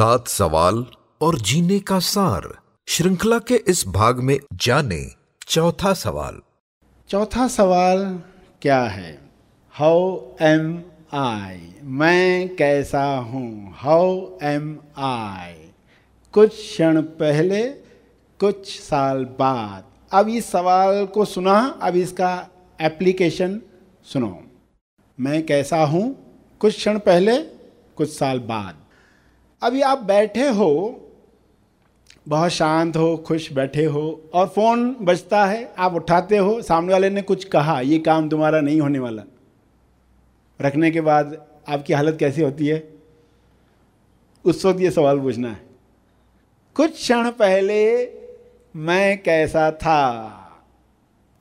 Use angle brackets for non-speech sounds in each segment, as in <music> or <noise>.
सात सवाल और जीने का सार। श्रृंखला के इस भाग में जाने चौथा सवाल। चौथा सवाल क्या है? हाउ एम आई मैं कैसा हूँ? हाउ एम आई कुछ क्षण पहले, कुछ साल बाद। अब इस सवाल को सुना, अब इसका एप्लीकेशन सुनो। मैं कैसा हूँ? कुछ क्षण पहले, कुछ साल बाद। अभी आप बैठे हो, बहुत शांत हो, खुश बैठे हो, और फ़ोन बजता है, आप उठाते हो, सामने वाले ने कुछ कहा, ये काम तुम्हारा नहीं होने वाला। रखने के बाद आपकी हालत कैसी होती है? उस वक्त ये सवाल पूछना है। कुछ क्षण पहले मैं कैसा था?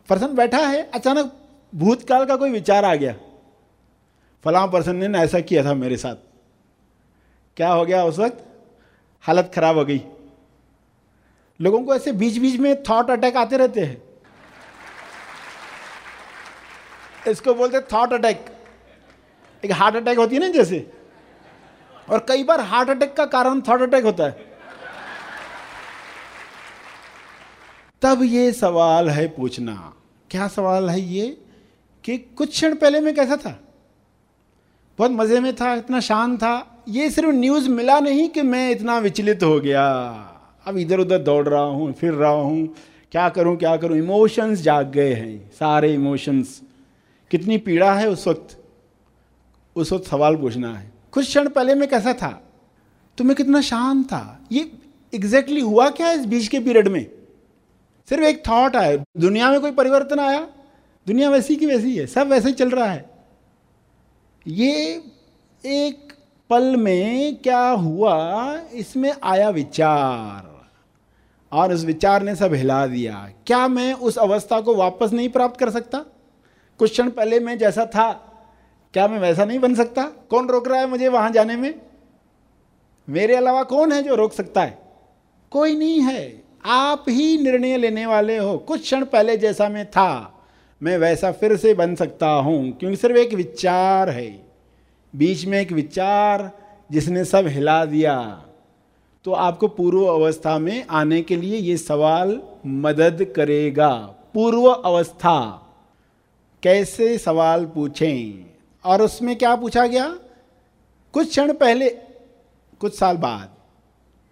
पर्सन बैठा है, अचानक भूतकाल का कोई विचार आ गया। फलां पर्सन ने ऐसा किया था मेरे साथ। क्या हो गया उस वक्त? हालत खराब हो गई। लोगों को ऐसे बीच बीच में थॉट अटैक आते रहते हैं। इसको बोलते थॉट अटैक एक हार्ट अटैक होती है ना जैसे? और कई बार हार्ट अटैक का कारण थॉट अटैक होता है। तब ये सवाल है पूछना। क्या सवाल है ये कि कुछ क्षण पहले मैं कैसा था? बहुत मज़े में था, इतना शांत था। ये सिर्फ़ न्यूज़ मिला नहीं कि मैं इतना विचलित हो गया। अब इधर उधर दौड़ रहा हूँ, फिर रहा हूँ। क्या करूँ क्या करूँ? इमोशंस जाग गए हैं, सारे इमोशंस। कितनी पीड़ा है उस वक्त। उस वक्त सवाल पूछना है। कुछ क्षण पहले मैं कैसा था? तो मैं कितना शांत था? ये एग्जैक्टली exactly हुआ क्या इस बीच के पीरियड में? सिर्फ़ एक थॉट आया। दुनिया में कोई परिवर्तन आया? दुनिया वैसी की वैसी है, सब वैसे ही चल रहा है। ये एक पल में क्या हुआ? इसमें आया विचार। और उस विचार ने सब हिला दिया। क्या मैं उस अवस्था को वापस नहीं प्राप्त कर सकता? कुछ क्षण पहले मैं जैसा था। क्या मैं वैसा नहीं बन सकता? कौन रोक रहा है मुझे वहाँ जाने में? मेरे अलावा कौन है जो रोक सकता है? कोई नहीं है। आप ही निर्णय लेने वाले हो। कुछ क्षण पहले जैसा मैं था, मैं वैसा फिर से बन सकता हूँ, क्योंकि सिर्फ़ एक विचार है। बीच में एक विचार जिसने सब हिला दिया। तो आपको पूर्व अवस्था में आने के लिए ये सवाल मदद करेगा। पूर्व अवस्था। कैसे सवाल पूछें? और उसमें क्या पूछा गया? कुछ क्षण पहले, कुछ साल बाद।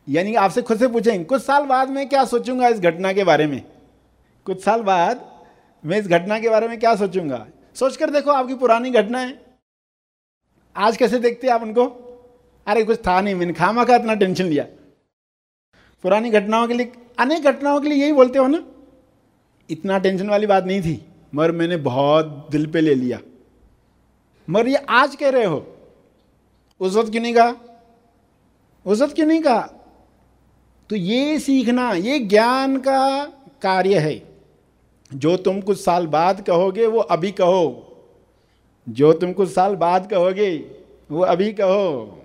यानी आपसे खुद से पूछें, कुछ साल बाद मैं क्या सोचूँगा इस घटना के बारे में? कुछ साल बाद मैं इस घटना के बारे में क्या सोचूँगा? सोचकर देखो आपकी पुरानी घटना है आज कैसे देखते आप उनको? अरे, कुछ था नहीं, मैंने खामा का इतना टेंशन लिया। पुरानी घटनाओं के लिए, अनेक घटनाओं के लिए यही बोलते हो ना? इतना टेंशन वाली बात नहीं थी, मगर मैंने बहुत दिल पे ले लिया। मगर ये आज कह रहे हो, उस वक्त क्यों नहीं कहा? उस वक्त क्यों नहीं कहा? तो ये सीखना, ये ज्ञान का कार्य है। जो तुम कुछ साल बाद कहोगे, वो अभी कहो। जो तुम कुछ साल बाद कहोगे, वो अभी कहो।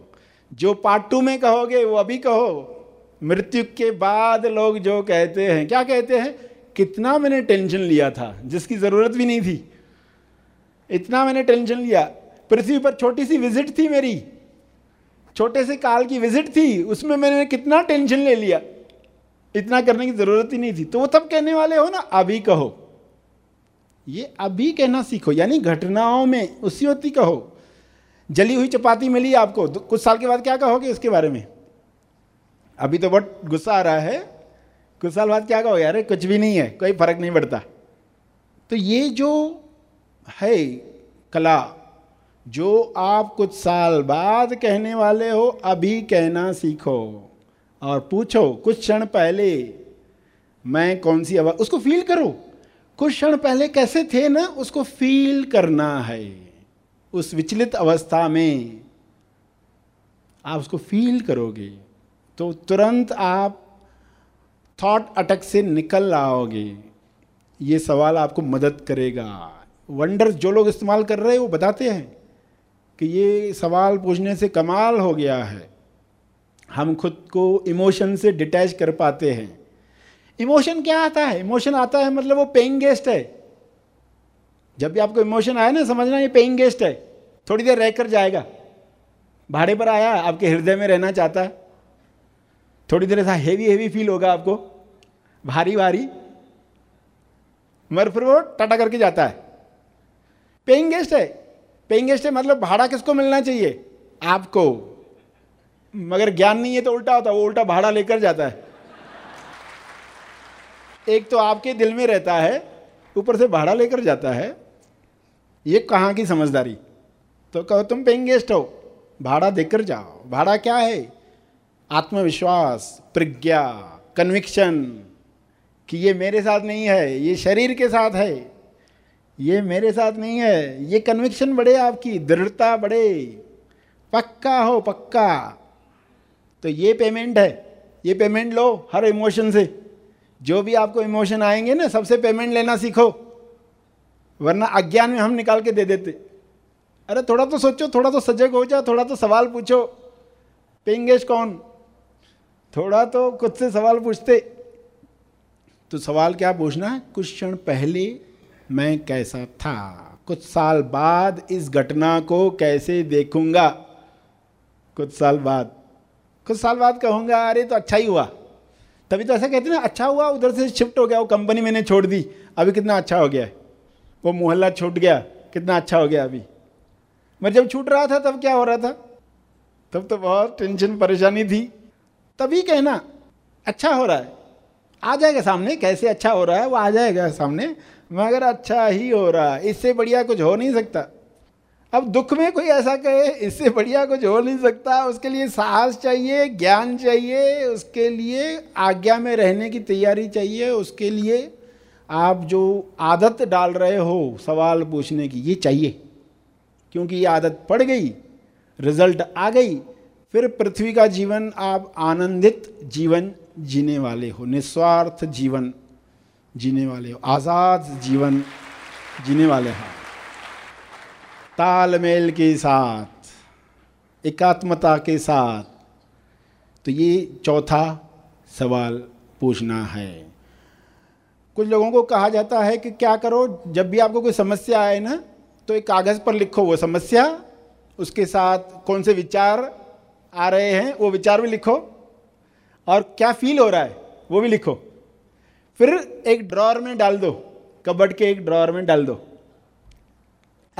जो पार्ट टू में कहोगे, वो अभी कहो। मृत्यु के बाद लोग जो कहते हैं, क्या कहते हैं? कितना मैंने टेंशन लिया था, जिसकी ज़रूरत भी नहीं थी। इतना मैंने टेंशन लिया। पृथ्वी पर छोटी सी विज़िट थी मेरी। छोटे से काल की विज़िट थी, उसमें मैंने कितना टेंशन ले लिया। इतना करने की ज़रूरत ही नहीं थी। तो वो तब कहने वाले हो ना, अभी कहो। ये अभी कहना सीखो, यानी घटनाओं में उसी होती कहो। जली हुई चपाती मिली आपको कुछ साल के बाद क्या कहोगे उसके बारे में? अभी तो बहुत गुस्सा आ रहा है। कुछ साल बाद क्या कहोगे? अरे कुछ भी नहीं है, कोई फ़र्क नहीं पड़ता। तो ये जो है कला, जो आप कुछ साल बाद कहने वाले हो, अभी कहना सीखो और पूछो, कुछ क्षण पहले मैं कौन सी आवाज़, उसको फील करो। कुछ क्षण पहले कैसे थे ना, उसको फील करना है। उस विचलित अवस्था में आप उसको फील करोगे तो तुरंत आप थॉट अटक से निकल आओगे। ये सवाल आपको मदद करेगा। वंडर जो लोग इस्तेमाल कर रहे हैं, वो बताते हैं कि ये सवाल पूछने से कमाल हो गया है। हम खुद को इमोशन से डिटैच कर पाते हैं। इमोशन क्या आता है? इमोशन आता है मतलब वो पेइंग गेस्ट है। जब भी आपको इमोशन आया ना, समझना ये पेइंग गेस्ट है। थोड़ी देर रहकर जाएगा। भाड़े पर आया, आपके हृदय में रहना चाहता है। थोड़ी देर ऐसा हेवी हेवी फील होगा आपको। भारी भारी। मगर फिर वो टाटा करके जाता है। पेइंग गेस्ट है। पेइंग गेस्ट है मतलब भाड़ा किसको मिलना चाहिए? आपको। मगर ज्ञान नहीं है तो उल्टा होता वो उल्टा भाड़ा लेकर जाता है। एक तो आपके दिल में रहता है, ऊपर से भाड़ा लेकर जाता है। ये कहाँ की समझदारी? तो कहो, तुम पेइंग गेस्ट हो, भाड़ा देकर जाओ। भाड़ा क्या है? आत्मविश्वास, प्रज्ञा कन्विक्शन कि ये मेरे साथ नहीं है, ये शरीर के साथ है। ये मेरे साथ नहीं है, ये कन्विक्शन बढ़े आपकी, दृढ़ता बढ़े। पक्का हो, पक्का। तो ये पेमेंट है, ये पेमेंट लो हर इमोशन से। जो भी आपको इमोशन आएँगे ना, सबसे पेमेंट लेना सीखो। वरना अज्ञान में हम निकाल के दे देते। अरे थोड़ा तो सोचो, थोड़ा तो सजग हो जाओ, थोड़ा तो सवाल पूछो। पेंगेश कौन? थोड़ा तो खुद से सवाल पूछते। तो सवाल क्या पूछना है? कुछ क्षण पहले मैं कैसा था? कुछ साल बाद इस घटना को कैसे देखूँगा? कुछ साल बाद। कुछ साल बाद कहूँगा, अरे तो अच्छा ही हुआ। तभी तो ऐसा कहते ना अच्छा हुआ, उधर से शिफ्ट हो गया, वो कंपनी मैंने छोड़ दी, अभी कितना अच्छा हो गया वो मोहल्ला छूट गया, कितना अच्छा हो गया अभी। मैं जब छूट रहा था, तब क्या हो रहा था? तब तो बहुत टेंशन परेशानी थी। तभी कहना अच्छा हो रहा है। आ जाएगा सामने, कैसे अच्छा हो रहा है, वो आ जाएगा सामने, मगर अच्छा ही हो रहा है, इससे बढ़िया कुछ हो नहीं सकता। अब दुख में कोई ऐसा कहे, इससे बढ़िया कुछ हो नहीं सकता। उसके लिए साहस चाहिए, ज्ञान चाहिए, उसके लिए आज्ञा में रहने की तैयारी चाहिए, उसके लिए आप जो आदत डाल रहे हो सवाल पूछने की, ये चाहिए। क्योंकि ये आदत पड़ गई, रिज़ल्ट आ गई, फिर पृथ्वी का जीवन, आप आनंदित जीवन जीने वाले हो, निस्वार्थ जीवन जीने वाले हो, आज़ाद जीवन जीने वाले हो। तालमेल के साथ, एकात्मता के साथ। तो ये चौथा सवाल पूछना है। कुछ लोगों को कहा जाता है कि क्या करो, जब भी आपको कोई समस्या आए ना तो एक कागज़ पर लिखो वो समस्या, उसके साथ कौन से विचार आ रहे हैं, वो विचार भी लिखो, और क्या फील हो रहा है, वो भी लिखो। फिर एक ड्रॉर में डाल दो कबड के एक ड्रॉर में डाल दो।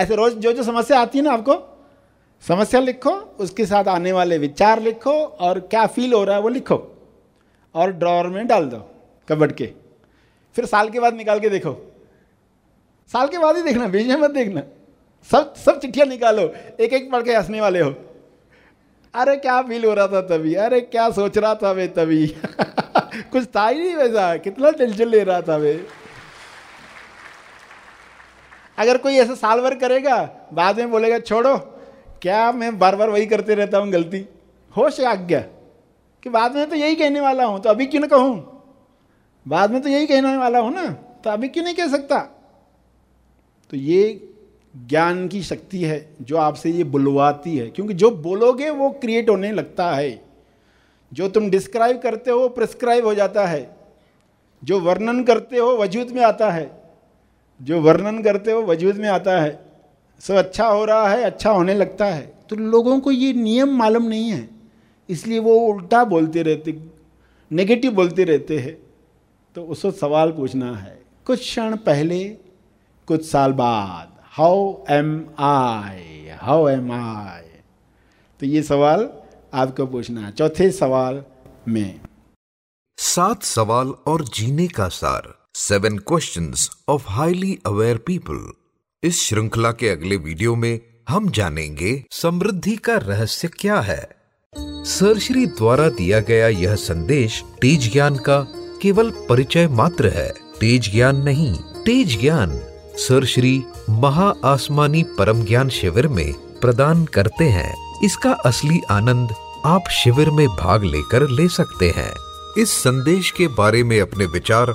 ऐसे रोज जो जो समस्या आती है ना आपको, समस्या लिखो, उसके साथ आने वाले विचार लिखो और क्या फील हो रहा है वो लिखो और ड्रॉर में डाल दो कबड के। फिर साल के बाद निकाल के देखो। साल के बाद ही देखना, बीच में मत देखना। सब सब चिट्ठियाँ निकालो एक एक पढ़ के हंसने वाले हो। अरे क्या फील हो रहा था तभी, अरे क्या सोच रहा था वे तभी। <laughs> कुछ था ही नहीं वैसा, कितना टेंशन ले रहा था वे अगर कोई ऐसा साल भर करेगा, बाद में बोलेगा, छोड़ो, क्या मैं बार बार वही करते रहता हूँ, गलती? होश आज्ञा कि बाद में तो यही कहने वाला हूँ तो अभी क्यों ना कहूँ? बाद में तो यही कहने वाला हूँ ना तो अभी क्यों नहीं कह सकता? तो ये ज्ञान की शक्ति है, जो आपसे ये बुलवाती है, क्योंकि जो बोलोगे वो क्रिएट होने लगता है। जो तुम डिस्क्राइब करते हो, वो प्रिस्क्राइब हो जाता है। जो वर्णन करते हो, वजूद में आता है। जो वर्णन करते हो वजूद में आता है। सब अच्छा हो रहा है अच्छा होने लगता है। तो लोगों को ये नियम मालूम नहीं है। इसलिए वो उल्टा बोलते रहते नेगेटिव बोलते रहते हैं। तो उसको सवाल पूछना है, कुछ क्षण पहले, कुछ साल बाद how am I how am I तो ये सवाल आपको पूछना है। चौथे सवाल में। सात सवाल और जीने का सार। Seven questions of highly aware people इस श्रृंखला के अगले वीडियो में हम जानेंगे समृद्धि का रहस्य क्या है। सर श्री द्वारा दिया गया यह संदेश तेज ज्ञान का केवल परिचय मात्र है। तेज ज्ञान नहीं, तेज ज्ञान सर श्री महा आसमानी परम ज्ञान शिविर में प्रदान करते हैं। इसका असली आनंद आप शिविर में भाग लेकर ले सकते हैं। इस संदेश के बारे में अपने विचार